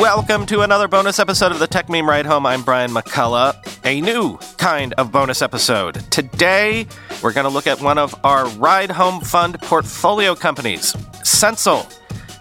Welcome to another bonus episode of the Techmeme Ride Home. I'm Brian McCullough. A new kind of bonus episode. Today, we're going to look at one of our Ride Home Fund portfolio companies, Sensel.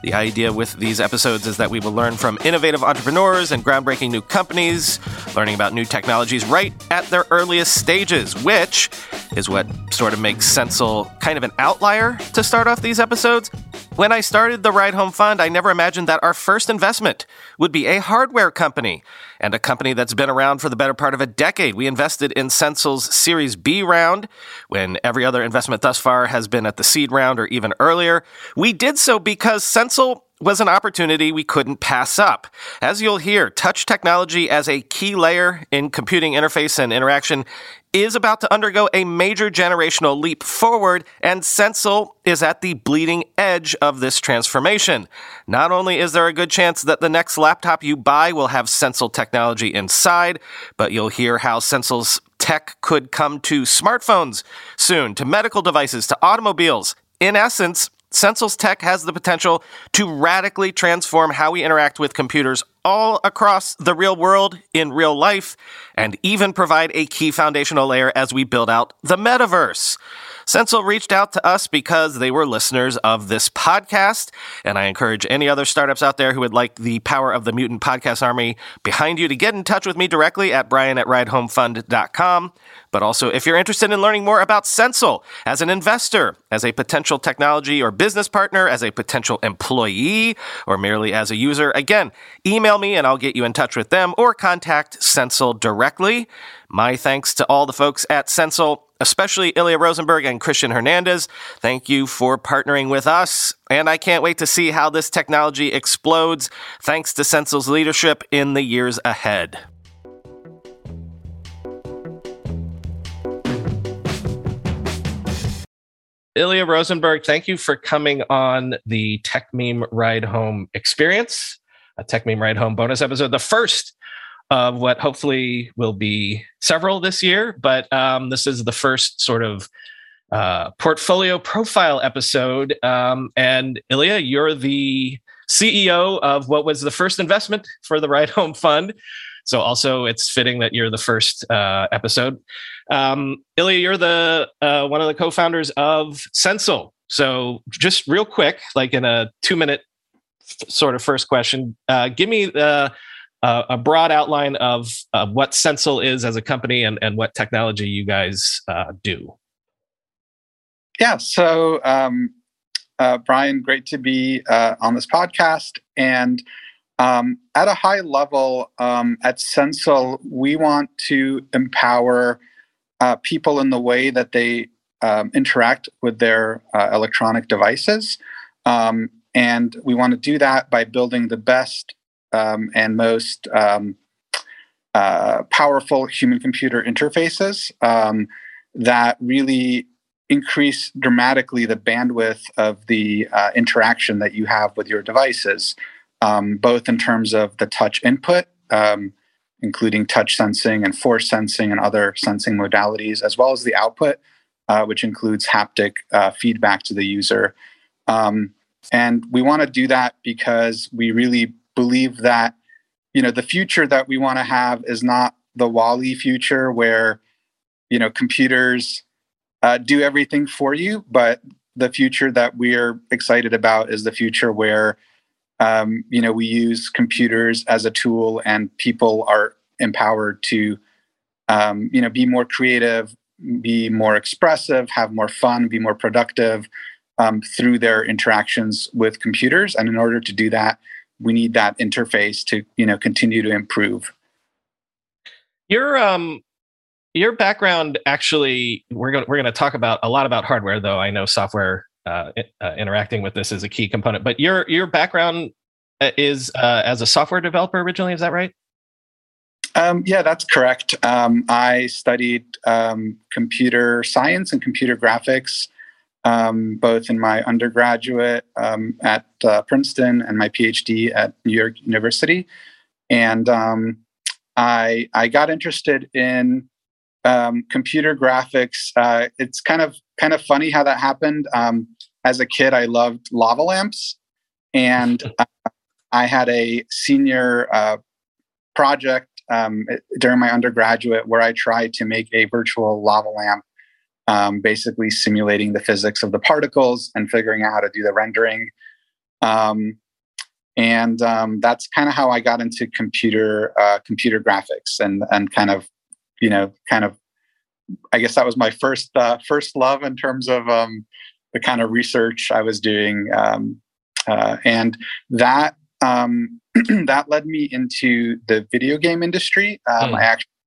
The idea with these episodes is that we will learn from innovative entrepreneurs and groundbreaking new companies, learning about new technologies right at their earliest stages, which is what sort of makes Sensel kind of an outlier to start off these episodes. When I started the Ride Home Fund, I never imagined that our first investment would be a hardware company and a company that's been around for the better part of a decade. We invested in Sensel's Series B round when every other investment thus far has been at the seed round or even earlier. We did so because Sensel was an opportunity we couldn't pass up. As you'll hear, touch technology as a key layer in computing interface and interaction is about to undergo a major generational leap forward, and Sensel is at the bleeding edge of this transformation. Not only is there a good chance that the next laptop you buy will have Sensel technology inside, but you'll hear how Sensel's tech could come to smartphones soon, to medical devices, to automobiles. In essence, Sensel's tech has the potential to radically transform how we interact with computers all across the real world in real life and even provide a key foundational layer as we build out the metaverse. Sensel reached out to us because they were listeners of this podcast, and I encourage any other startups out there who would like the power of the Mutant Podcast Army behind you to get in touch with me directly at brian at ridehomefund.com. But also, if you're interested in learning more about Sensel as an investor, as a potential technology or business partner, as a potential employee, or merely as a user, again, email me and I'll get you in touch with them or contact Sensel directly. My thanks to all the folks at Sensel especially Ilya Rosenberg and Christian Hernandez. Thank you for partnering with us. And I can't wait to see how this technology explodes thanks to Sensel's leadership in the years ahead. Ilya Rosenberg, thank you for coming on the Techmeme Ride Home experience, a Techmeme Ride Home bonus episode, the first of what hopefully will be several this year. But um, this is the first sort of uh, portfolio profile episode. Um, and Ilya, you're the CEO of what was the first investment for the Ride Home Fund. So also, it's fitting that you're the first uh, episode. Um, Ilya, you're the uh, one of the co-founders of Sensel. So just real quick, like in a two-minute sort of first question, uh, give me the uh, a broad outline of uh, what Sensel is as a company and, and what technology you guys uh, do. Yeah, so um, uh, Brian, great to be uh, on this podcast. And um, at a high level, um, at Sensel, we want to empower uh, people in the way that they um, interact with their electronic devices. Um, and we want to do that by building the best um, and most um, uh, powerful human computer interfaces um, that really increase dramatically the bandwidth of the uh, interaction that you have with your devices, um, both in terms of the touch input, um, including touch sensing and force sensing and other sensing modalities, as well as the output, uh, which includes haptic uh, feedback to the user. Um, and we want to do that because we really believe that you know the future that we want to have is not the WALL-E future where you know computers uh, do everything for you, but the future that we're excited about is the future where um, you know we use computers as a tool and people are empowered to um, you know be more creative, be more expressive, have more fun, be more productive um, through their interactions with computers. And in order to do that, we need that interface to you know continue to improve. Your um your background actually we're going we're going to talk about a lot about hardware though. I know software uh, uh, interacting with this is a key component. But your your background uh, is uh, as a software developer originally is that right? Um, yeah that's correct. Um, i studied um, computer science and computer graphics um, both in my undergraduate um, at uh, Princeton and my PhD at New York University. And um, I, I got interested in um, computer graphics. Uh, it's kind of kind of funny how that happened. Um, as a kid, I loved lava lamps, and uh, I had a senior uh, project um, during my undergraduate where I tried to make a virtual lava lamp, um, basically simulating the physics of the particles and figuring out how to do the rendering. Um, and um, that's kind of how I got into computer uh, computer graphics and and kind of you know kind of I guess that was my first uh, first love in terms of um, the kind of research I was doing, um, uh, and that um, that led me into the video game industry. Um, mm. I actually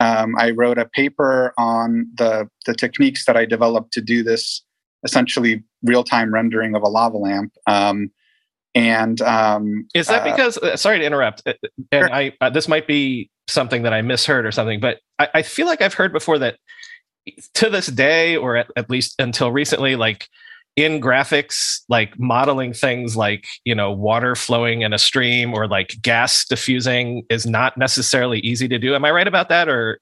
um, I wrote a paper on the the techniques that I developed to do this essentially real time rendering of a lava lamp. Um, and um, is that uh, because? Uh, sorry to interrupt. Uh, and sure. I uh, this might be something that I misheard or something, but I, I, feel like I've heard before that to this day, or at, at least until recently, like in graphics, like modeling things like, you know, water flowing in a stream or like gas diffusing is not necessarily easy to do. Am I right about that? Or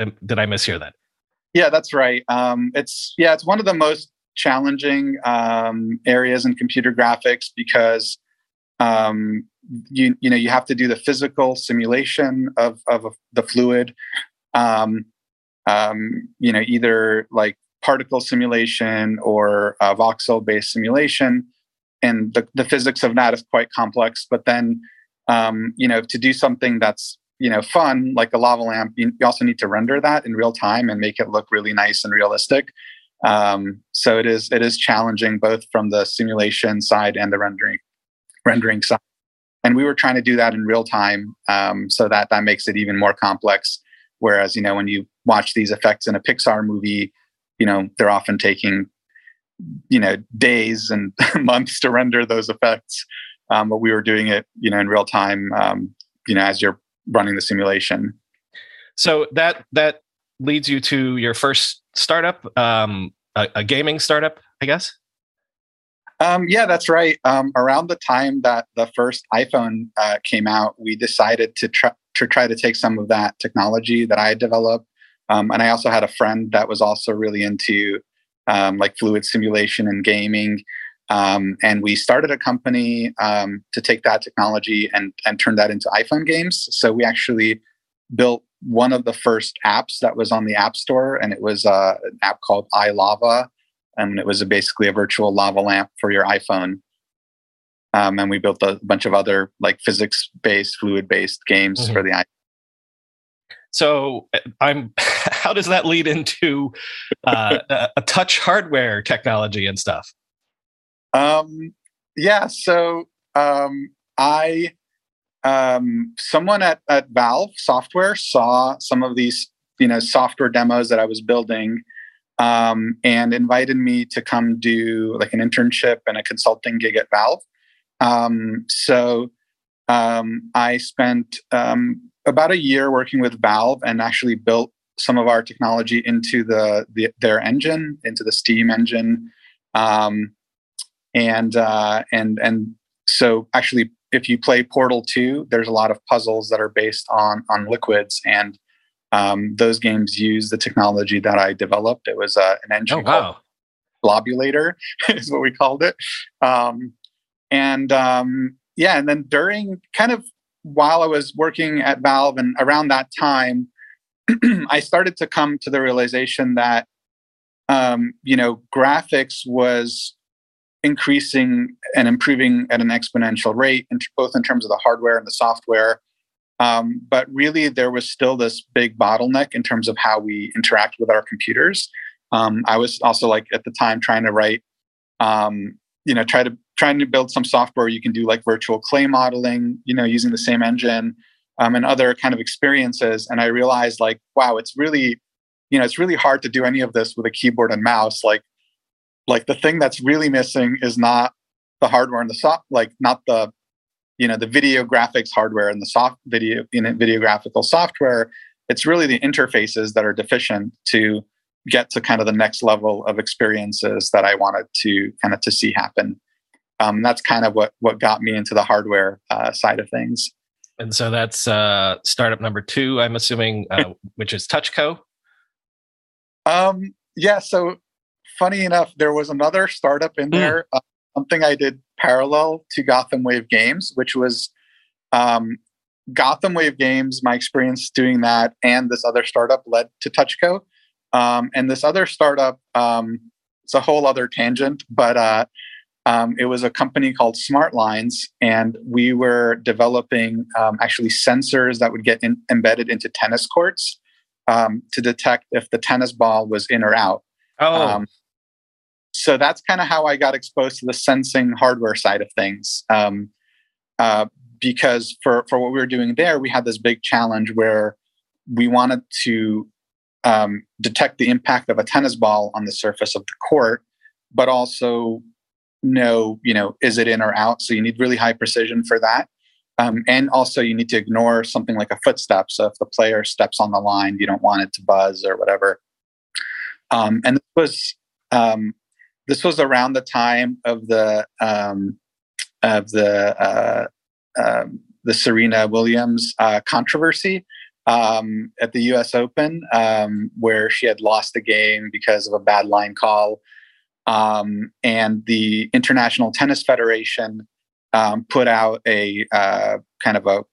um, did I mishear that? Yeah, that's right. Um, it's, yeah, it's one of the most challenging um, areas in computer graphics because um, you you know you have to do the physical simulation of of the fluid. Um, um, you know, either like particle simulation or uh, voxel based simulation, and the the physics of that is quite complex. But then, um, you know, to do something that's you know fun like a lava lamp, you, you also need to render that in real time and make it look really nice and realistic. Um, so it is it is challenging both from the simulation side and the rendering rendering side. And we were trying to do that in real time, um, so that that makes it even more complex. Whereas you know when you watch these effects in a Pixar movie, you know they're often taking you know days and months to render those effects, um, but we were doing it you know in real time, um, you know as you're running the simulation. So that that leads you to your first startup, um, a, a, gaming startup, I guess. Um, yeah, that's right. Um, around the time that the first iPhone uh, came out, we decided to try to try to take some of that technology that I developed, um, and I also had a friend that was also really into um, like fluid simulation and gaming. Um, and we started a company um, to take that technology and and turn that into iPhone games. So we actually built one of the first apps that was on the App Store, and it was uh, an app called iLava, and it was a, basically a virtual lava lamp for your iPhone. Um, and we built a bunch of other like physics-based, fluid-based games mm-hmm. for the iPhone. So, uh, I'm. How does that lead into uh, a, a touch hardware technology and stuff? Um, yeah. So um, I um, someone at, at Valve Software saw some of these, you know, software demos that I was building, um, and invited me to come do like an internship and a consulting gig at Valve. Um, so um, I spent um, about a year working with Valve and actually built some of our technology into the, the their engine, into the Steam engine, um, and uh, and and so actually if you play Portal 2, there's a lot of puzzles that are based on on liquids, and um, those games use the technology that I developed. It was uh, an engine oh, wow. called Globulator, is what we called it. Um, and um, yeah, and then during kind of while I was working at Valve and around that time, I started to come to the realization that um, you know graphics was increasing and improving at an exponential rate, in, both in terms of the hardware and the software. Um, but really, there was still this big bottleneck in terms of how we interact with our computers. Um, I was also like at the time trying to write, um, you know, try to trying to build some software you can do like virtual clay modeling, you know, using the same engine um, and other kind of experiences. And I realized like, wow, it's really, you know, it's really hard to do any of this with a keyboard and mouse. Like like the thing that's really missing is not the hardware and the soft like not the you know the video graphics hardware and the soft video you know, video graphical software it's really the interfaces that are deficient to get to kind of the next level of experiences that i wanted to kind of to see happen um, that's kind of what what got me into the hardware uh, side of things and so that's uh, startup number two i'm assuming uh, which is touchco um, yeah so funny enough, there was another startup in hmm. there, mm. uh, something I did parallel to Gotham Wave Games, which was um, Gotham Wave Games. My experience doing that and this other startup led to Touchco. Um, and this other startup, um, it's a whole other tangent, but uh, um, it was a company called Smart Lines, and we were developing um, actually sensors that would get in, embedded into tennis courts um, to detect if the tennis ball was in or out. Oh. Um, so that's kind of how I got exposed to the sensing hardware side of things. Um, uh, because for, for what we were doing there, we had this big challenge where we wanted to um, detect the impact of a tennis ball on the surface of the court, but also know, you know, is it in or out? So you need really high precision for that. Um, and also, you need to ignore something like a footstep. So if the player steps on the line, you don't want it to buzz or whatever. Um, and this was um, this was around the time of the um, of the uh, uh, the Serena Williams uh, controversy um, at the U.S. Open, um, where she had lost the game because of a bad line call, um, and the International Tennis Federation um, put out a uh, kind of a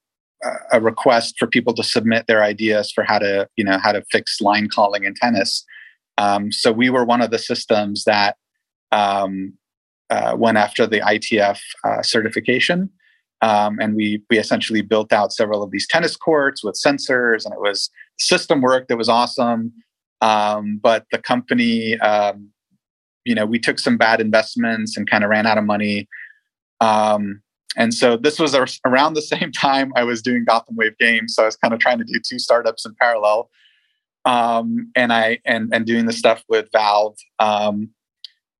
a request for people to submit their ideas for how to you know how to fix line calling in tennis. Um, so we were one of the systems that um, uh, went after the ITF uh, certification, um, and we we essentially built out several of these tennis courts with sensors, and it was system work that was awesome, um, but the company, um, you know, we took some bad investments and kind of ran out of money. Um, and so this was around the same time I was doing Gotham Wave Games. So I was kind of trying to do two startups in parallel, um, and I and and doing the stuff with Valve. Um,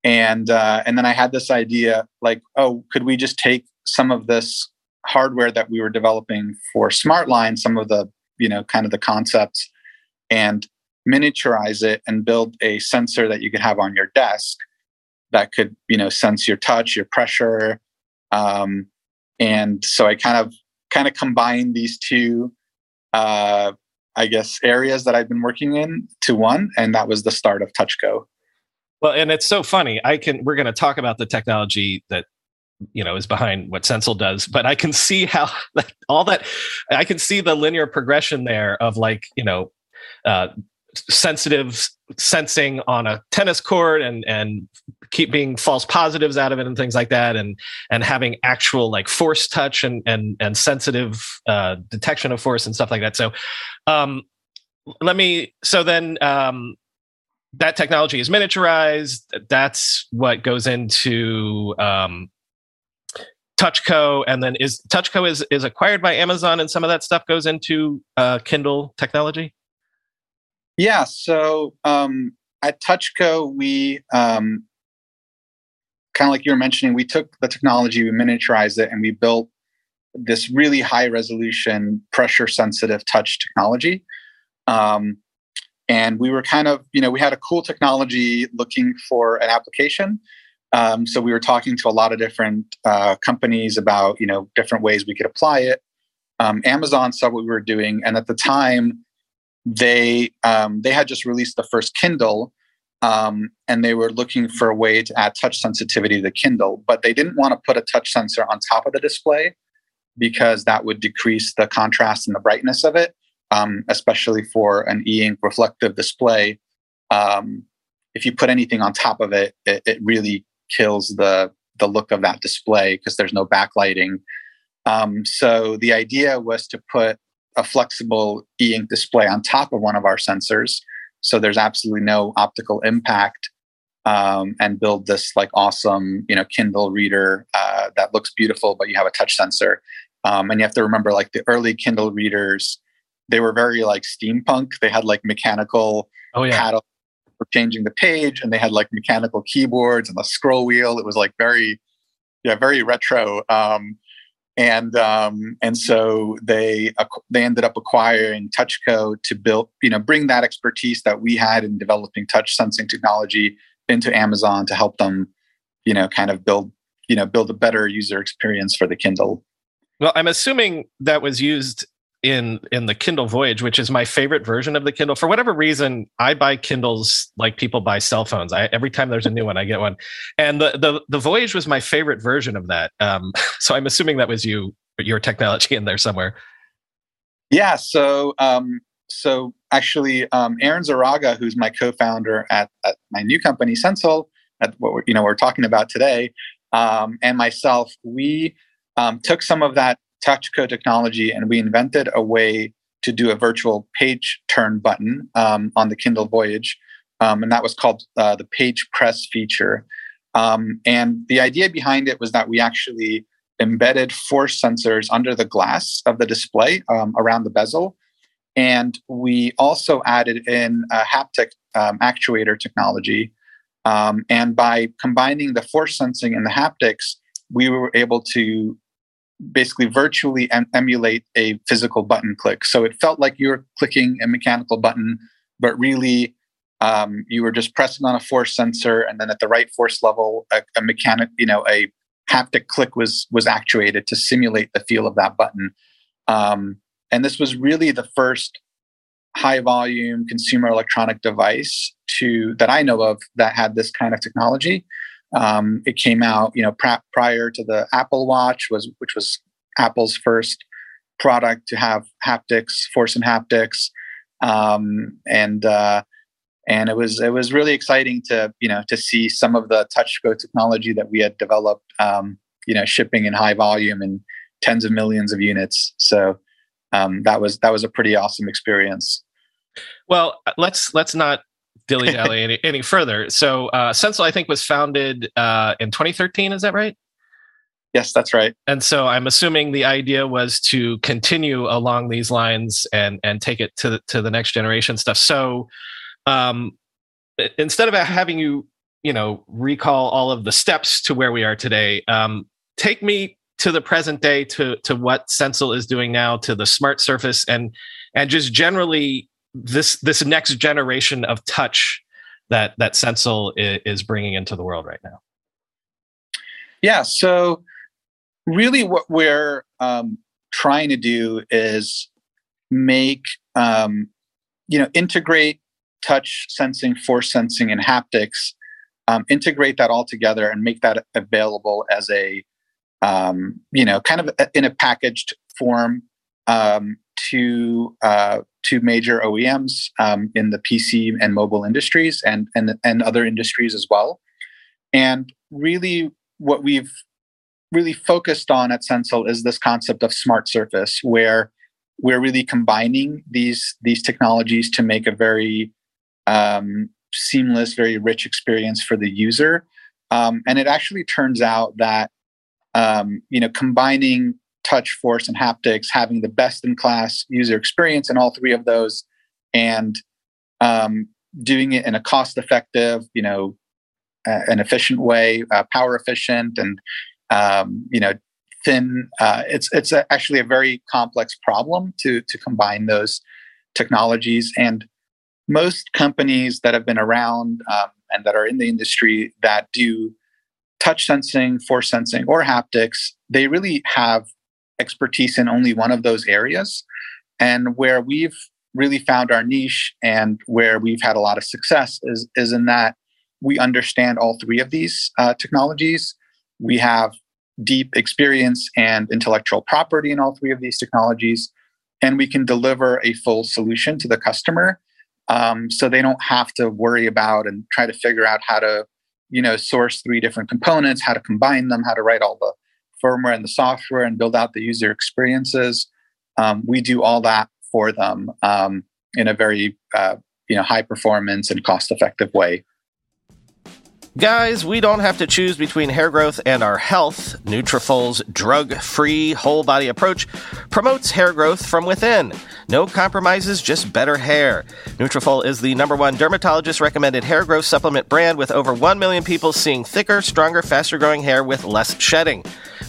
and uh, and then I had this idea, like, oh, could we just take some of this hardware that we were developing for SmartLine, some of the you know kind of the concepts, and miniaturize it and build a sensor that you could have on your desk that could you know sense your touch, your pressure, um, and so I kind of kind of combined these two, uh, I guess, areas that I've been working in to one, and that was the start of TouchCo. Well, and it's so funny. I can we're going to talk about the technology that you know is behind what Sensel does, but I can see how all that I can see the linear progression there of like you know uh, sensitive sensing on a tennis court and and keep being false positives out of it and things like that and and having actual like force touch and and and sensitive uh, detection of force and stuff like that. So um let me so then um that technology is miniaturized. That's what goes into um touchco and then is touchco is is acquired by amazon and some of that stuff goes into uh kindle technology yeah. So um, at Touchco, we um, kind of like you were mentioning, we took the technology, we miniaturized it, and we built this really high resolution, pressure sensitive touch technology. Um, and we were kind of, you know, we had a cool technology looking for an application. Um, so we were talking to a lot of different uh, companies about, you know, different ways we could apply it. Um, Amazon saw what we were doing, and at the time, they um, they had just released the first Kindle, um, and they were looking for a way to add touch sensitivity to the Kindle, but they didn't want to put a touch sensor on top of the display because that would decrease the contrast and the brightness of it, um, especially for an e-ink reflective display. Um, if you put anything on top of it, it, it really kills the the look of that display because there's no backlighting. Um, so the idea was to put a flexible e-ink display on top of one of our sensors so there's absolutely no optical impact um, and build this like awesome you know kindle reader uh, that looks beautiful but you have a touch sensor. Um, and you have to remember like the early kindle readers they were very like steampunk. They had like mechanical oh yeah. paddle for changing the page and they had like mechanical keyboards and the scroll wheel. It was like very yeah very retro. Um, and um, and so they they ended up acquiring Touchco to build you know bring that expertise that we had in developing touch sensing technology into Amazon to help them you know kind of build you know build a better user experience for the Kindle. Well, I'm assuming that was used in in the Kindle Voyage, which is my favorite version of the Kindle. For whatever reason, I buy Kindles like people buy cell phones. I, every time there's a new one, I get one. And the the the Voyage was my favorite version of that. Um, so I'm assuming that was you, your technology in there somewhere. Yeah. So um, so actually, um, Aaron Zarraga, who's my co-founder at, at my new company Sensel, at what we're, you know we're talking about today, um, and myself, we um, took some of that code technology and we invented a way to do a virtual page turn button um, on the Kindle Voyage. Um, and that was called uh, the page press feature. Um, and the idea behind it was that we actually embedded force sensors under the glass of the display um, around the bezel. And we also added in a haptic um, actuator technology. Um, and by combining the force sensing and the haptics, we were able to basically virtually em- emulate a physical button click. So it felt like you were clicking a mechanical button, but really um, you were just pressing on a force sensor, and then at the right force level, a, a mechanic, you know, a haptic click was was actuated to simulate the feel of that button. Um, and this was really the first high volume consumer electronic device to that I know of that had this kind of technology. Um, it came out, you know, pr- prior to the Apple Watch, was which was Apple's first product to have haptics, force and haptics, um, and uh, and it was it was really exciting to you know to see some of the Touchco technology that we had developed, um, you know, shipping in high volume and tens of millions of units. So um, that was that was a pretty awesome experience. Well, let's let's not dilly dally any, any further. So, uh, I think, was founded uh, in 2013. Is that right? Yes, that's right. And so, I'm assuming the idea was to continue along these lines and and take it to the, to the next generation stuff. So, um, instead of having you, you know, recall all of the steps to where we are today, um, take me to the present day to to what Sensel is doing now, to the smart surface, and and just generally this this next generation of touch that that Sensel is bringing into the world right now? Yeah, so really, what we're um, trying to do is make um, you know integrate touch sensing, force sensing, and haptics. Um, integrate that all together and make that available as a um, you know kind of in a packaged form um, to uh, to major OEMs um, in the PC and mobile industries and, and and other industries as well. And really, what we've really focused on at Sensel is this concept of smart surface, where we're really combining these these technologies to make a very um, seamless, very rich experience for the user. Um, and it actually turns out that um, you know combining touch, force, and haptics, having the best in class user experience in all three of those, and um, doing it in a cost effective, you know, uh, an efficient way, uh, power efficient, and um, you know, thin. Uh, it's it's a, actually a very complex problem to to combine those technologies and most companies that have been around um, and that are in the industry that do touch sensing, force sensing, or haptics, they really have expertise in only one of those areas. And where we've really found our niche and where we've had a lot of success is, is in that we understand all three of these uh, technologies. We have deep experience and intellectual property in all three of these technologies. And we can deliver a full solution to the customer um, so they don't have to worry about and try to figure out how to you know source three different components how to combine them how to write all the firmware and the software and build out the user experiences. Um, we do all that for them um, in a very uh, you know high performance and cost effective way. Guys, we don't have to choose between hair growth and our health. Nutrafol's drug-free whole body approach promotes hair growth from within. No compromises, just better hair. Nutrafol is the number one dermatologist recommended hair growth supplement brand with over 1 million people seeing thicker, stronger, faster growing hair with less shedding.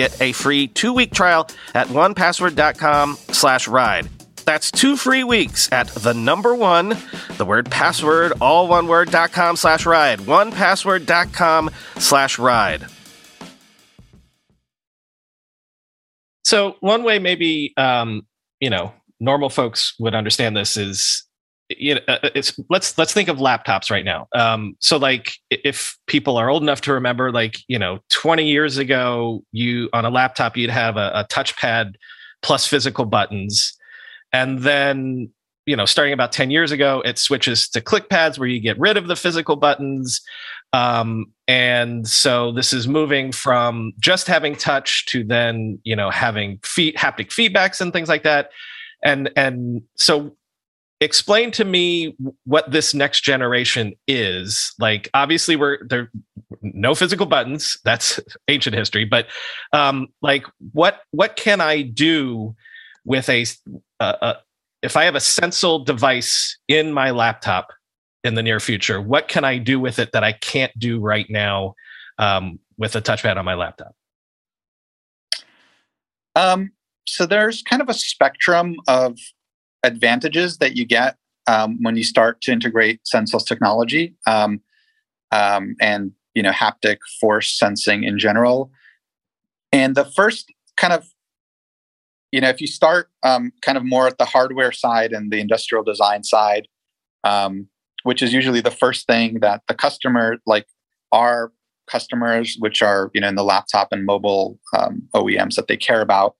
get a free two-week trial at onepassword.com slash ride. That's two free weeks at the number one, the word password, all one word, dot com slash ride. Onepassword.com slash ride. So one way maybe um, you know normal folks would understand this is you know, uh, it's let's let's think of laptops right now. Um, so like if people are old enough to remember, like you know, 20 years ago, you on a laptop you'd have a, a touchpad plus physical buttons, and then you know, starting about 10 years ago, it switches to click pads where you get rid of the physical buttons. Um, and so this is moving from just having touch to then you know having feet haptic feedbacks and things like that and and so explain to me what this next generation is. Like obviously we're there no physical buttons. That's ancient history. But um like what what can i do with a, a, if i have a Sensel device in my laptop in the near future what can i do with it that i can't do right now um, with a touchpad on my laptop? Um, so there's kind of a spectrum of advantages that you get um, when you start to integrate Sensel's technology um, um, and you know haptic force sensing in general. And the first kind of you know if you start um, kind of more at the hardware side and the industrial design side, um, which is usually the first thing that the customer like our customers, which are you know in the laptop and mobile um, OEMs that they care about.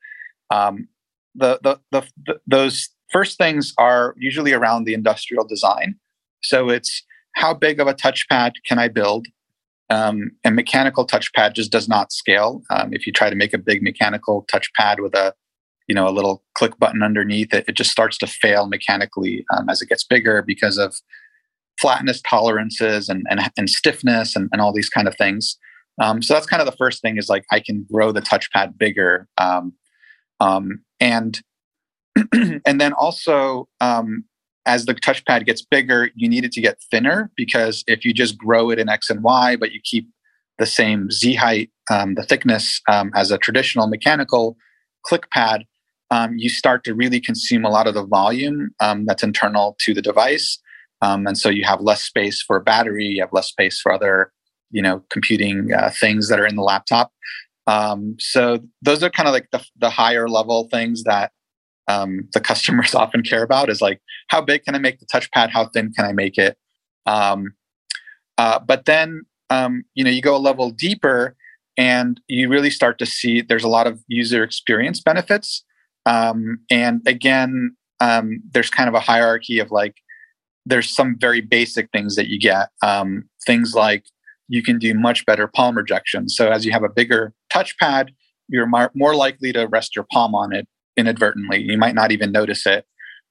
The, the, the, the, those first things are usually around the industrial design. So it's how big of a touchpad can I build? Um, and mechanical touchpad just does not scale. Um, if you try to make a big mechanical touchpad with a you know a little click button underneath it, it just starts to fail mechanically um, as it gets bigger because of flatness tolerances and and, and stiffness and, and all these kind of things. Um, so that's kind of the first thing is like I can grow the touchpad bigger, um, um, and and then also, um, as the touchpad gets bigger, you need it to get thinner because if you just grow it in X and Y, but you keep the same Z height, um, the thickness um, as a traditional mechanical click pad, um, you start to really consume a lot of the volume um, that's internal to the device. Um, and so you have less space for battery, you have less space for other, you know, computing uh, things that are in the laptop. so those are kind of like the, the higher level things that um, the customers often care about is like how big can I make the touchpad? How thin can I make it? Um, uh, but then um, you know you go a level deeper and you really start to see there's a lot of user experience benefits. Um, and again, um, there's kind of a hierarchy of like, there's some very basic things that you get. Um, things like you can do much better palm rejection. So as you have a bigger touchpad, you're more likely to rest your palm on it inadvertently. You might not even notice it,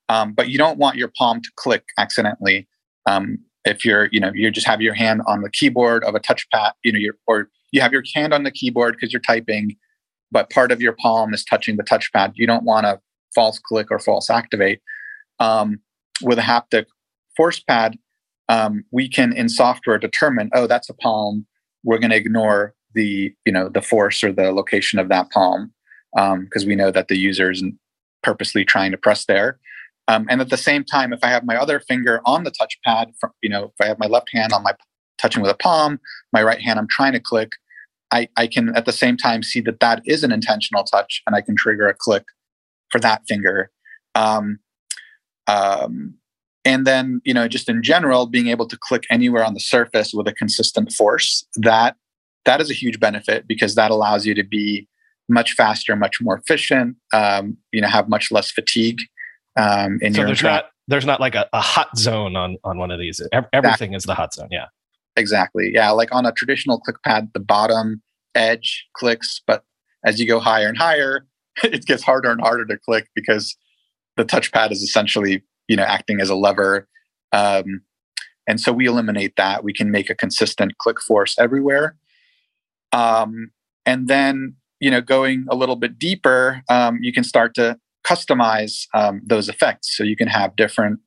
um, but you don't want your palm to click accidentally. Um, if you're, you know, you just have your hand on the keyboard of a touchpad, you know, or you have your hand on the keyboard because you're typing, but part of your palm is touching the touchpad. You don't want to false click or false activate. Um, with a haptic force pad, um, we can in software determine, oh, that's a palm. We're going to ignore the you know the force or the location of that palm because um, we know that the user isn't purposely trying to press there. Um, and at the same time, if I have my other finger on the touchpad, from, you know, if I have my left hand on my touching with a palm, my right hand I'm trying to click, I, I can at the same time see that that is an intentional touch, and I can trigger a click for that finger. Um, um, and then you know just in general being able to click anywhere on the surface with a consistent force that that is a huge benefit because that allows you to be much faster much more efficient um, you know have much less fatigue um, in so your there's not there's not like a, a, hot zone on on one of these. Everything exactly. is the hot zone yeah. Exactly yeah like on a traditional click pad the bottom edge clicks but as you go higher and higher it gets harder and harder to click because the touchpad is essentially you know acting as a lever um, and so we eliminate that. We can make a consistent click force everywhere. Um, and then you know going a little bit deeper um, you can start to customize um, those effects. So you can have different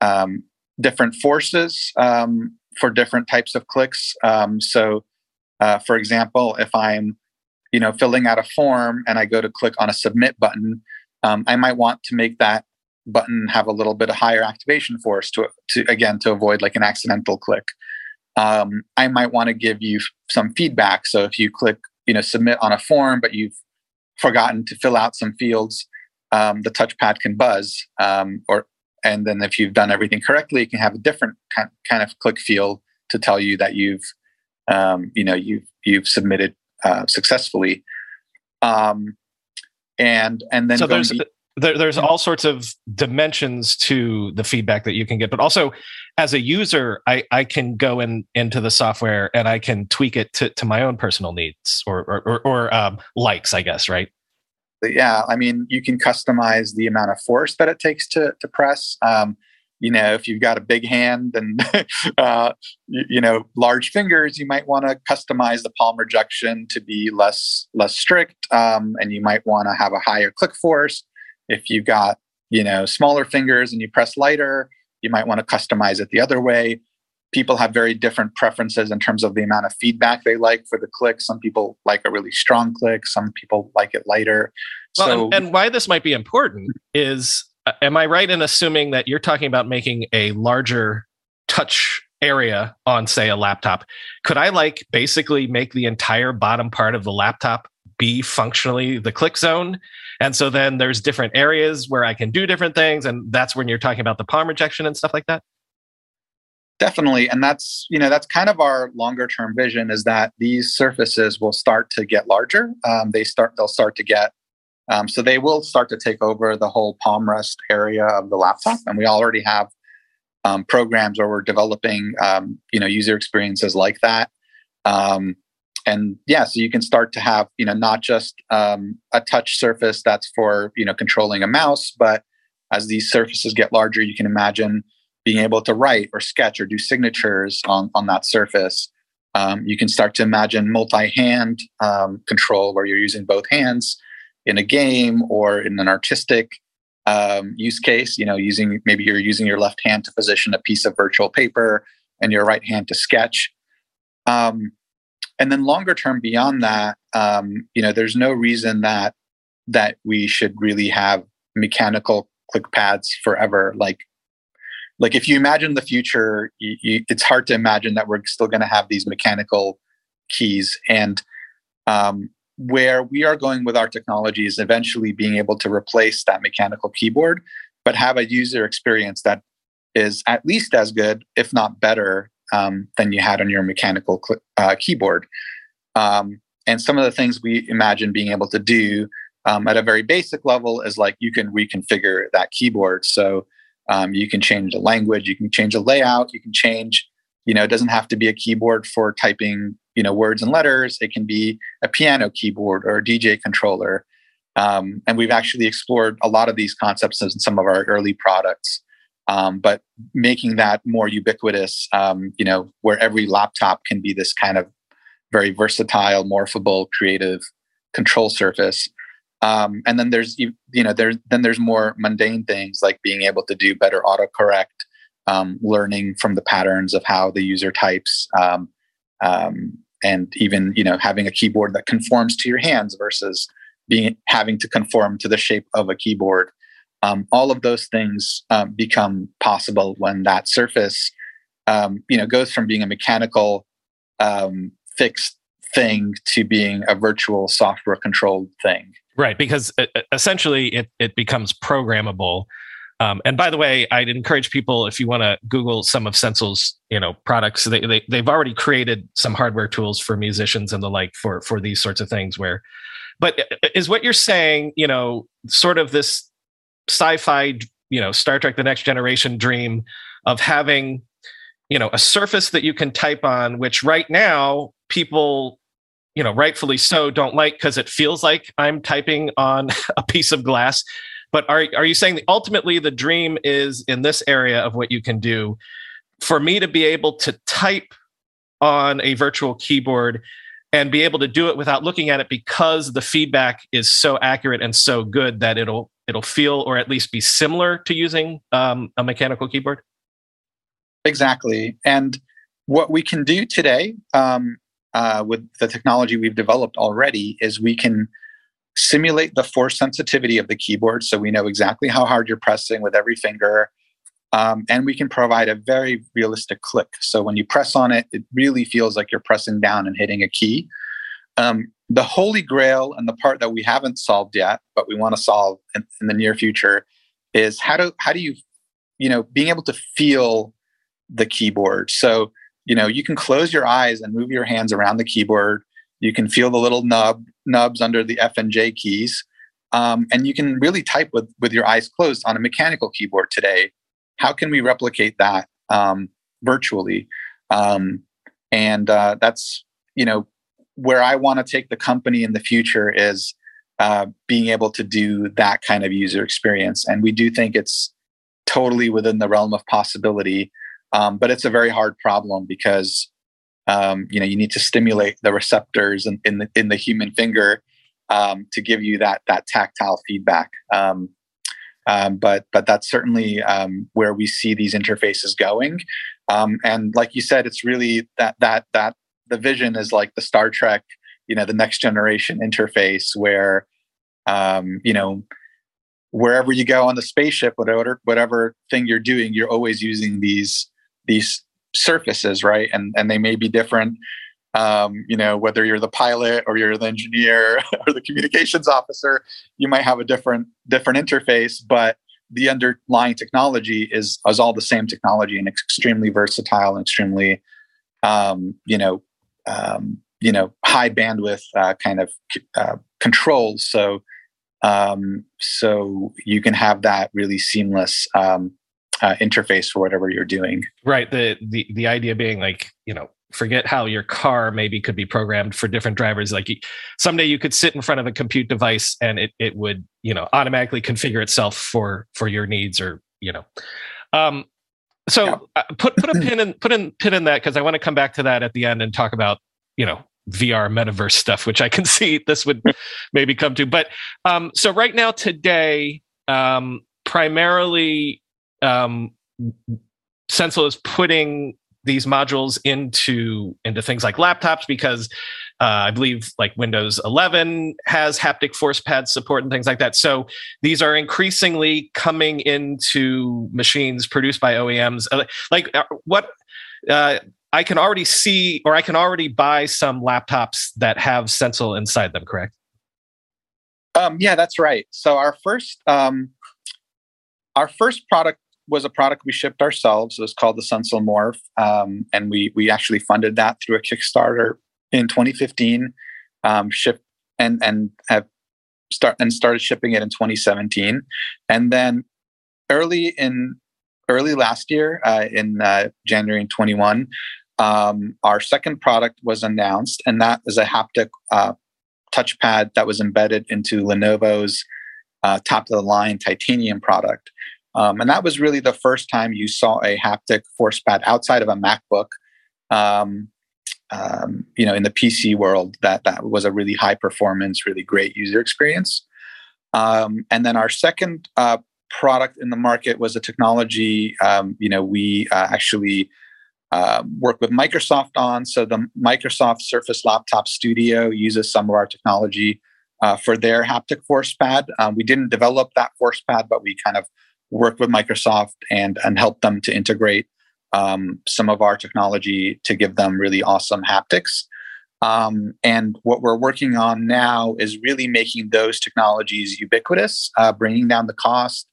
um, different forces um, for different types of clicks. So uh, for example if i'm you know filling out a form and i go to click on a submit button i might want to make that button have a little bit of higher activation force to, to again to avoid like an accidental click. Um, i might want to give you some feedback. So if you click you know submit on a form but you've forgotten to fill out some fields um, the touchpad can buzz um, or and then if you've done everything correctly it can have a different kind of click feel to tell you that you've um, you know you've you've submitted uh, successfully. Um, and and then so there's there, there's all sorts of dimensions to the feedback that you can get but also as a user i, I can go in into the software and i can tweak it to, to my own personal needs or or, or, or um, likes i guess right? Yeah i mean you can customize the amount of force that it takes to, to press. Um, you know if you've got a big hand and uh, you, you, know large fingers you might want to customize the palm rejection to be less less strict um, and you might want to have a higher click force if you've got, you know, smaller fingers and you press lighter, you might want to customize it the other way. People have very different preferences in terms of the amount of feedback they like for the click. Some people like a really strong click, some people like it lighter. Well, so, and, and why this might be important is uh, am I right in assuming that you're talking about making a larger touch area on say a laptop could i like basically make the entire bottom part of the laptop be functionally the click zone and so then there's different areas where I can do different things. And that's when you're talking about the palm rejection and stuff like that. Definitely. And that's, you know, that's kind of our longer term vision is that these surfaces will start to get larger. Um, they start, they'll start to get, um, so they will start to take over the whole palm rest area of the laptop. And we already have um, programs where we're developing, um, you know, user experiences like that. Um, and yeah so you can start to have you know not just um, a touch surface that's for you know controlling a mouse but as these surfaces get larger you can imagine being able to write or sketch or do signatures on on that surface. Um, you can start to imagine multi-hand um, control where you're using both hands in a game or in an artistic um, use case you know using maybe you're using your left hand to position a piece of virtual paper and your right hand to sketch. Um, and then longer term beyond that um, you know there's no reason that that we should really have mechanical click pads forever. Like like if you imagine the future you, you, it's hard to imagine that we're still going to have these mechanical keys. And um, where we are going with our technology is eventually being able to replace that mechanical keyboard but have a user experience that is at least as good if not better um, than you had on your mechanical cl- uh, keyboard. Um, and some of the things we imagine being able to do um, at a very basic level is like you can reconfigure that keyboard. So um, you can change the language, you can change the layout, you can change, you know, it doesn't have to be a keyboard for typing, you know, words and letters. It can be a piano keyboard or a DJ controller. Um, and we've actually explored a lot of these concepts in some of our early products. Um, but making that more ubiquitous, um, you know, where every laptop can be this kind of very versatile, morphable, creative control surface. Um, and then there's you know there's then there's more mundane things like being able to do better autocorrect, um, learning from the patterns of how the user types, um, um, and even you know having a keyboard that conforms to your hands versus being having to conform to the shape of a keyboard. Um, all of those things um, become possible when that surface, um, you know, goes from being a mechanical um, fixed thing to being a virtual software controlled thing. Right, because uh, uh, essentially it it becomes programmable. Um, and by the way, I'd encourage people if you want to Google some of Sensel's you know products. They, they they've already created some hardware tools for musicians and the like for for these sorts of things. Where, but uh, is what you're saying, you know, sort of this sci-fi, you know, Star Trek: The Next Generation dream of having you know a surface that you can type on which right now people you know rightfully so don't like because it feels like i'm typing on a piece of glass. But are, are you saying that ultimately the dream is in this area of what you can do? For me to be able to type on a virtual keyboard and be able to do it without looking at it because the feedback is so accurate and so good that it'll it'll feel or at least be similar to using um, a mechanical keyboard? Exactly. And what we can do today um, uh, with the technology we've developed already is we can simulate the force sensitivity of the keyboard so we know exactly how hard you're pressing with every finger um, and we can provide a very realistic click. So when you press on it it really feels like you're pressing down and hitting a key. Um, the holy grail and the part that we haven't solved yet but we want to solve in, in the near future is how do how do you you know being able to feel the keyboard. So you know you can close your eyes and move your hands around the keyboard. You can feel the little nub nubs under the f and j keys. Um, and you can really type with with your eyes closed on a mechanical keyboard today. How can we replicate that um, virtually? Um, and uh, that's you know where i want to take the company in the future is uh, being able to do that kind of user experience and we do think it's totally within the realm of possibility um, but it's a very hard problem because um, you know you need to stimulate the receptors in, in the in the human finger um, to give you that that tactile feedback. Um, um, but but that's certainly um, where we see these interfaces going. and like you said, it's really that that that the vision is like the Star Trek, you know, the next generation interface where um, you know wherever you go on the spaceship, whatever whatever thing you're doing, you're always using these these surfaces, right? And and they may be different. Um, you know, whether you're the pilot or you're the engineer or the communications officer, you might have a different different interface, but the underlying technology is is all the same technology and extremely versatile and extremely, um, you know, um, you know, high bandwidth uh, kind of uh, controls. So, um, so you can have that really seamless um, uh, interface for whatever you're doing. Right. The the the idea being like you know forget how your car maybe could be programmed for different drivers like someday you could sit in front of a compute device and it, it would you know automatically configure itself for for your needs or you know um so yeah. uh, put put a pin in put in pin in that because i want to come back to that at the end and talk about you know vr metaverse stuff which i can see this would maybe come to but um so right now today um primarily um, Sensel is putting these modules into into things like laptops because uh, I believe like Windows 11 has haptic force pad support and things like that. So these are increasingly coming into machines produced by OEMs. Uh, like uh, what uh, I can already see, or I can already buy some laptops that have Sensel inside them. Correct? Um, yeah, that's right. So our first um, our first product was a product we shipped ourselves. It was called the Sensel Morph, um, and we we actually funded that through a Kickstarter in 2015. um, and and have start and started shipping it in 2017, and then early in early last year uh, in uh, January 21, um, our second product was announced, and that is a haptic uh, touchpad that was embedded into Lenovo's uh, top of the line titanium product. Um, and that was really the first time you saw a haptic force pad outside of a MacBook. Um, um, you know, in the PC world, that that was a really high performance, really great user experience. Um, and then our second uh, product in the market was a technology. Um, you know, we uh, actually uh, work with Microsoft on. So the Microsoft Surface Laptop Studio uses some of our technology uh, for their haptic force pad. Um, we didn't develop that force pad, but we kind of worked with Microsoft and and helped them to integrate um, some of our technology to give them really awesome haptics. Um, and what we're working on now is really making those technologies ubiquitous, uh, bringing down the cost,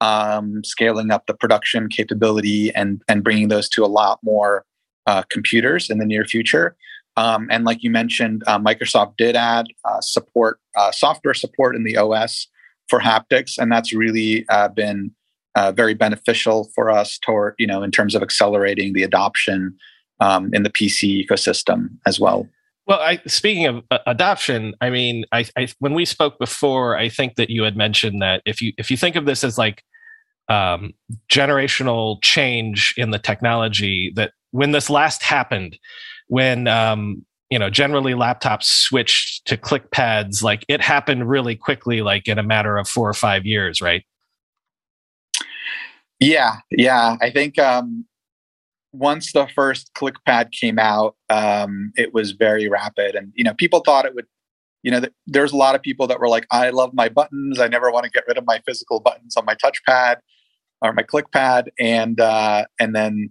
um, scaling up the production capability, and and bringing those to a lot more uh, computers in the near future. Um, and like you mentioned, uh, Microsoft did add uh, support, uh, software support in the OS for haptics, and that's really uh, been uh, very beneficial for us toward you know in terms of accelerating the adoption um, in the PC ecosystem as well. Well, I, speaking of uh, adoption, I mean, I, I, when we spoke before, I think that you had mentioned that if you if you think of this as like um, generational change in the technology, that when this last happened, when um, you know generally laptops switched to click pads, like it happened really quickly, like in a matter of four or five years, right? Yeah, yeah. I think um, once the first ClickPad came out, um, it was very rapid, and you know, people thought it would. You know, th- there's a lot of people that were like, "I love my buttons. I never want to get rid of my physical buttons on my touchpad or my ClickPad," and uh, and then,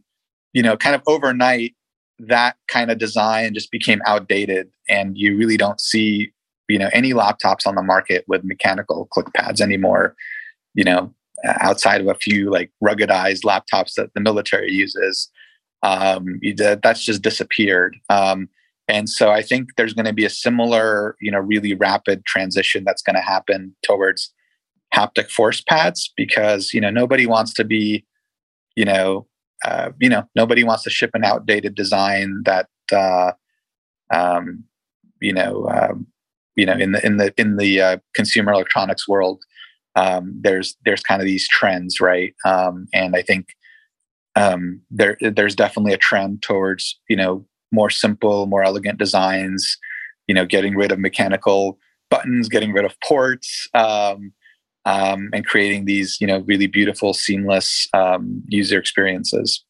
you know, kind of overnight, that kind of design just became outdated, and you really don't see, you know, any laptops on the market with mechanical ClickPads anymore. You know, outside of a few like ruggedized laptops that the military uses um, that's just disappeared. Um, and so I think there's going to be a similar, you know, really rapid transition that's going to happen towards haptic force pads because you know nobody wants to be, you know, uh, you know nobody wants to ship an outdated design that, uh, um, you know, um, you know in the in the in the uh, consumer electronics world, um, there's there's kind of these trends, right? Um, and I think um, there there's definitely a trend towards you know more simple, more elegant designs. You know, getting rid of mechanical buttons, getting rid of ports, um, um, and creating these you know really beautiful, seamless um, user experiences.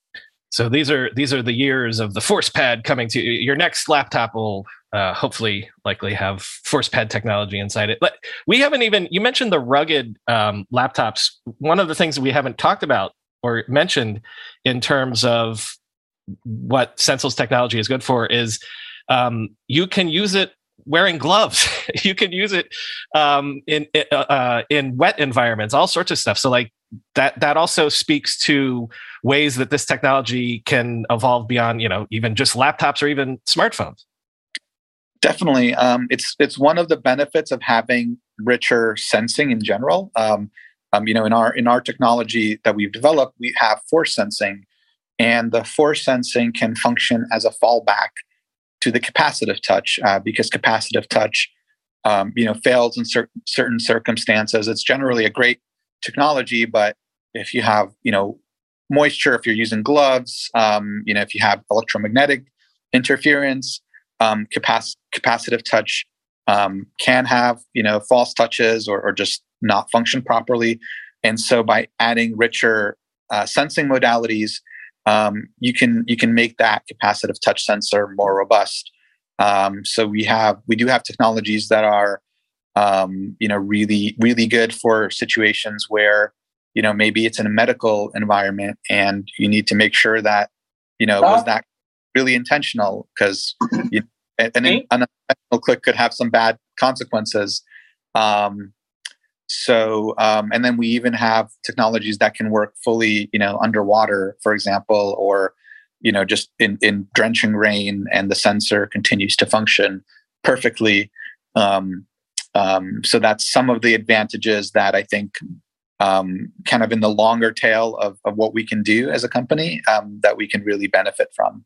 So these are these are the years of the force pad coming to your next laptop will uh, hopefully likely have force pad technology inside it. But we haven't even you mentioned the rugged um, laptops. One of the things we haven't talked about or mentioned in terms of what Sensel's technology is good for is um, you can use it wearing gloves. you can use it um, in uh, uh, in wet environments, all sorts of stuff. So like that that also speaks to ways that this technology can evolve beyond you know even just laptops or even smartphones. Definitely, um, it's it's one of the benefits of having richer sensing in general. Um, um, you know, in our in our technology that we've developed, we have force sensing, and the force sensing can function as a fallback to the capacitive touch uh, because capacitive touch, um, you know, fails in cer- certain circumstances. It's generally a great technology, but if you have, you know, moisture, if you're using gloves, um, you know, if you have electromagnetic interference, um, capac- capacitive touch um, can have, you know, false touches or, or just not function properly. And so by adding richer uh, sensing modalities, um, you can you can make that capacitive touch sensor more robust. Um, so we have we do have technologies that are um, you know really really good for situations where you know maybe it's in a medical environment and you need to make sure that you know was that really intentional because you know, an, an unintentional click could have some bad consequences. Um, so, um, and then we even have technologies that can work fully, you know, underwater, for example, or you know, just in, in drenching rain, and the sensor continues to function perfectly. Um, um, so that's some of the advantages that I think um, kind of in the longer tail of, of what we can do as a company um, that we can really benefit from.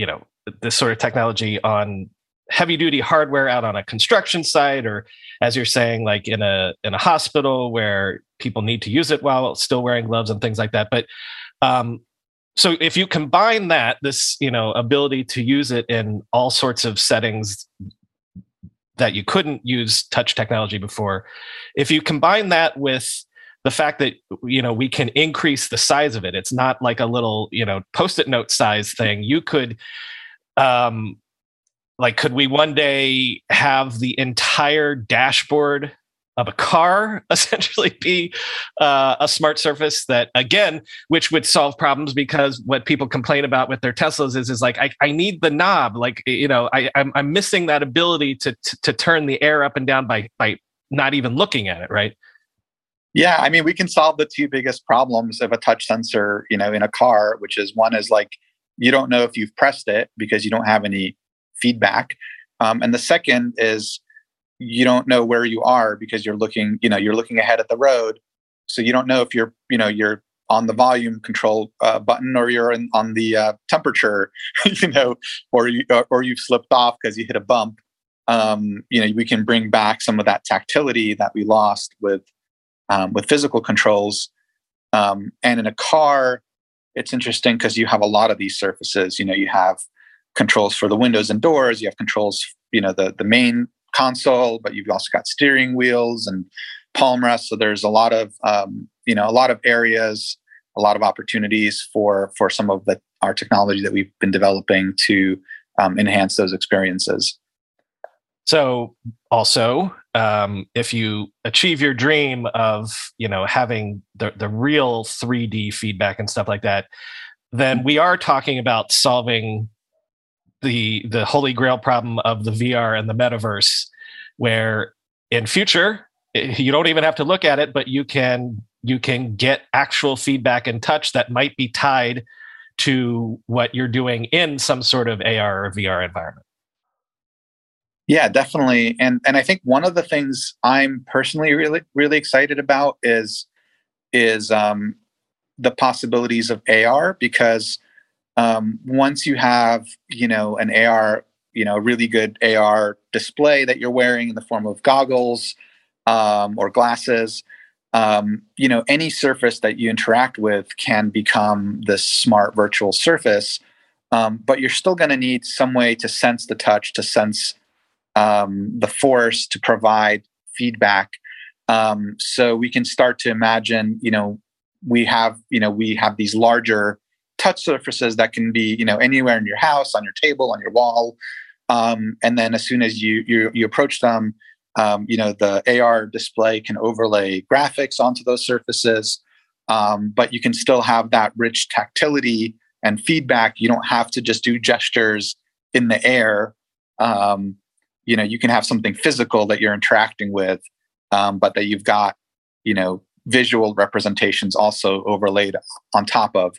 you know, this sort of technology on heavy duty hardware out on a construction site or as you're saying like in a in a hospital where people need to use it while still wearing gloves and things like that. But um so if you combine that this you know ability to use it in all sorts of settings that you couldn't use touch technology before if you combine that with the fact that you know we can increase the size of it. It's not like a little you know post-it note size thing. You could um like could we one day have the entire dashboard of a car essentially be uh, a smart surface that again which would solve problems because what people complain about with their teslas is is like i, I need the knob. Like you know I, I'm, I'm missing that ability to, to to turn the air up and down by by not even looking at it right yeah, I mean, we can solve the two biggest problems of a touch sensor, you know, in a car, which is one is like you don't know if you've pressed it because you don't have any feedback, um, and the second is you don't know where you are because you're looking, you know, you're looking ahead at the road, so you don't know if you're, you know, you're on the volume control uh, button or you're in, on the uh, temperature, you know, or you or you've slipped off because you hit a bump. Um, you know, we can bring back some of that tactility that we lost with um, with physical controls. Um, and in a car, it's interesting because you have a lot of these surfaces. You know, you have controls for the windows and doors. You have controls, you know, the the main console, but you've also got steering wheels and palm rests. So there's a lot of um, you know a lot of areas, a lot of opportunities for for some of the our technology that we've been developing to um, enhance those experiences. So also, um, if you achieve your dream of you know having the the real 3D feedback and stuff like that, then we are talking about solving the the holy grail problem of the VR and the metaverse, where in future eh, you don't even have to look at it, but you can you can get actual feedback and touch that might be tied to what you're doing in some sort of AR or VR environment. Yeah, definitely. And and I think one of the things I'm personally really really excited about is is um, the possibilities of AR because um, once you have you know an AR you know really good AR display that you're wearing in the form of goggles um, or glasses, um, you know any surface that you interact with can become this smart virtual surface. Um, but you're still going to need some way to sense the touch, to sense um, the force to provide feedback. Um, so we can start to imagine, you know, we have, you know, we have these larger touch surfaces that can be, you know, anywhere in your house, on your table, on your wall. Um, and then as soon as you you, you approach them, um, you know, the AR display can overlay graphics onto those surfaces. Um, but you can still have that rich tactility and feedback. You don't have to just do gestures in the air. Um, you know you can have something physical that you're interacting with um, but that you've got you know visual representations also overlaid on top of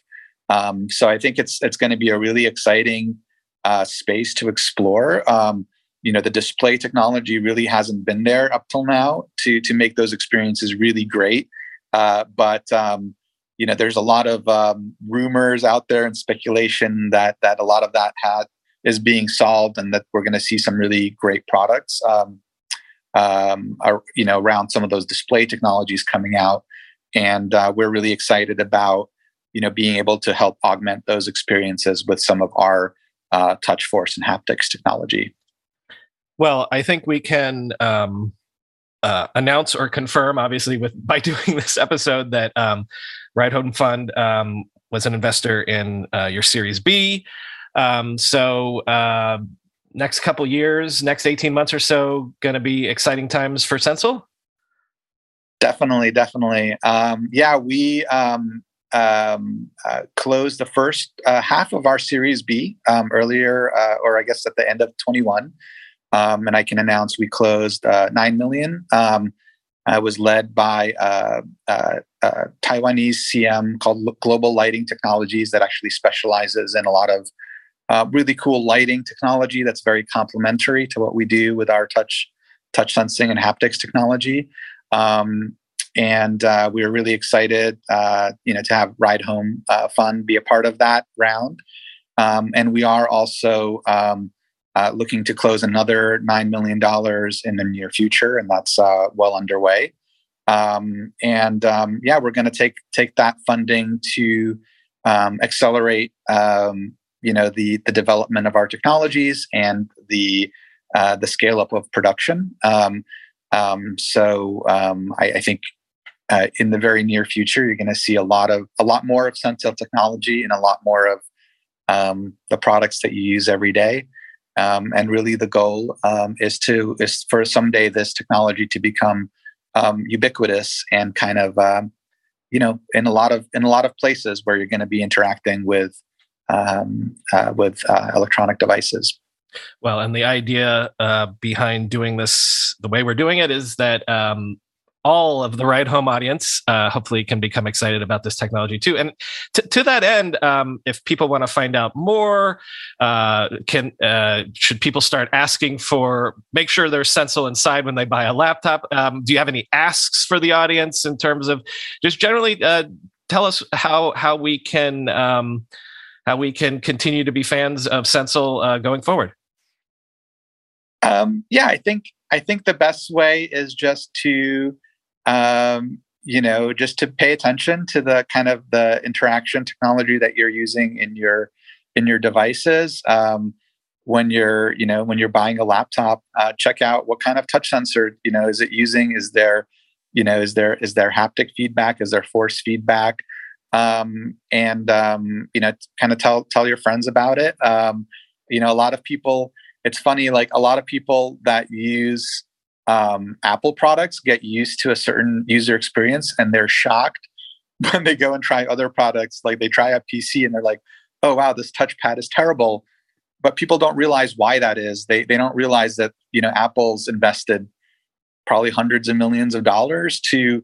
um, so i think it's it's going to be a really exciting uh, space to explore. Um, you know, the display technology really hasn't been there up till now to to make those experiences really great. Uh, but um, you know, there's a lot of um, rumors out there and speculation that that a lot of that had is being solved, and that we're going to see some really great products. Um, um, are, you know, around some of those display technologies coming out, and uh, we're really excited about you know being able to help augment those experiences with some of our uh, touch force and haptics technology well i think we can um, uh, announce or confirm obviously with by doing this episode that um, ride home fund um, was an investor in uh, your series b um, so uh, next couple years next 18 months or so going to be exciting times for Sensel definitely definitely um, yeah we um, um, uh, closed the first uh, half of our Series B um, earlier, uh, or I guess at the end of 21. Um, and I can announce we closed uh, 9 million. Um, I was led by uh, uh, Taiwanese CM called Global Lighting Technologies that actually specializes in a lot of really cool lighting technology that's very complementary to what we do with our touch touch sensing and haptics technology. Um, and uh, we were really excited, uh, you know, to have Ride Home uh, Fund be a part of that round. Um, and we are also um, uh, looking to close another nine million dollars in the near future, and that's uh, well underway. Um, and um, yeah, we're going to take take that funding to um, accelerate, um, you know, the the development of our technologies and the uh, the scale up of production. Um, um, so um, I, I, think uh, in the very near future, you're going to see a lot of a lot more of Sensel technology and a lot more of um, the products that you use every day. Um, and really, the goal um, is to is for someday this technology to become um, ubiquitous and kind of um, you know in a lot of in a lot of places where you're going to be interacting with um, uh, with uh, electronic devices. Well, and the idea uh, behind doing this the way we're doing it is that um, all of the ride home audience uh, hopefully can become excited about this technology too and t- to that end um, if people want to find out more uh, can uh, should people start asking for make sure there's Sensel inside when they buy a laptop um, do you have any asks for the audience in terms of just generally tell us how how we can um, how we can continue to be fans of Sensel uh, going forward. Um, yeah i think I think the best way is just to um, you know just to pay attention to the kind of the interaction technology that you're using in your in your devices. Um, when you're you know when you're buying a laptop uh, check out what kind of touch sensor you know is it using? Is there you know is there is there haptic feedback? Is there force feedback um, and um, you know kind of tell tell your friends about it um, you know a lot of people it's funny like a lot of people that use um, Apple products get used to a certain user experience and they're shocked when they go and try other products. Like they try a PC and they're like, oh, wow, this touchpad is terrible. But people don't realize why that is. They, they don't realize that, you know, Apple's invested probably hundreds of millions of dollars to,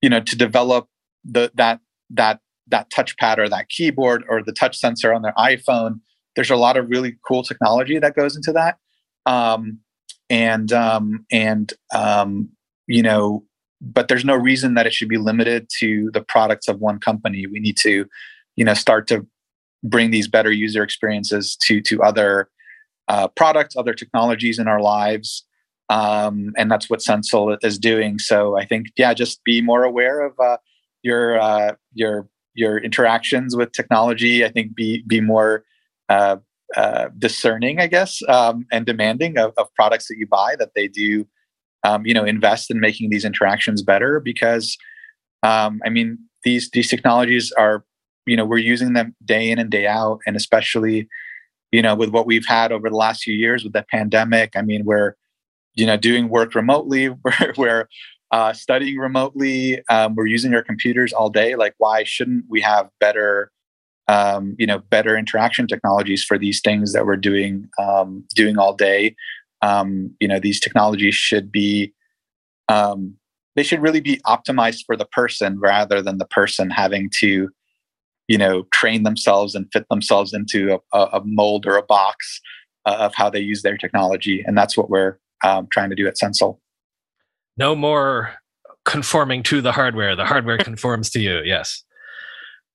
you know, to develop the, that, that, that touchpad or that keyboard or the touch sensor on their iPhone. There's a lot of really cool technology that goes into that. Um, and um, and um, you know, but there's no reason that it should be limited to the products of one company. We need to, you know, start to bring these better user experiences to to other uh, products, other technologies in our lives. Um, and that's what Sensel is doing. So I think, yeah, just be more aware of uh, your uh, your your interactions with technology. I think be be more uh, uh, discerning, I guess, um, and demanding of, of, products that you buy that they do, um, you know, invest in making these interactions better. Because, um, I mean, these these technologies are, you know, we're using them day in and day out, and especially, you know, with what we've had over the last few years with the pandemic. I mean, we're, you know, doing work remotely. We're, we're uh, studying remotely. Um, we're using our computers all day. Like, why shouldn't we have better um, you know better interaction technologies for these things that we're doing um, doing all day um, you know these technologies should be um, they should really be optimized for the person rather than the person having to you know, train themselves and fit themselves into a, a mold or a box uh, of how they use their technology. And that's what we're um, trying to do at Sensel. No more conforming to the hardware. The hardware conforms to you. Yes.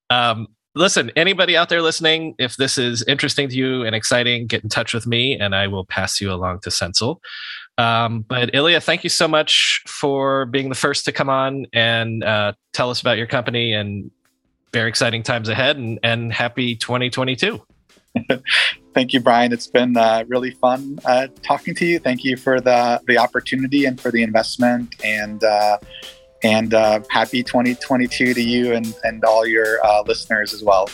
Um, listen, anybody out there listening, if this is interesting to you and exciting, get in touch with me and I will pass you along to Sensel. Um, but Ilya, thank you so much for being the first to come on and uh, tell us about your company and very exciting times ahead and, and happy 2022. Thank you, Brian. It's been uh, really fun uh, talking to you. Thank you for the the opportunity and for the investment, and uh, and uh, happy 2022 to you and and all your uh, listeners as well.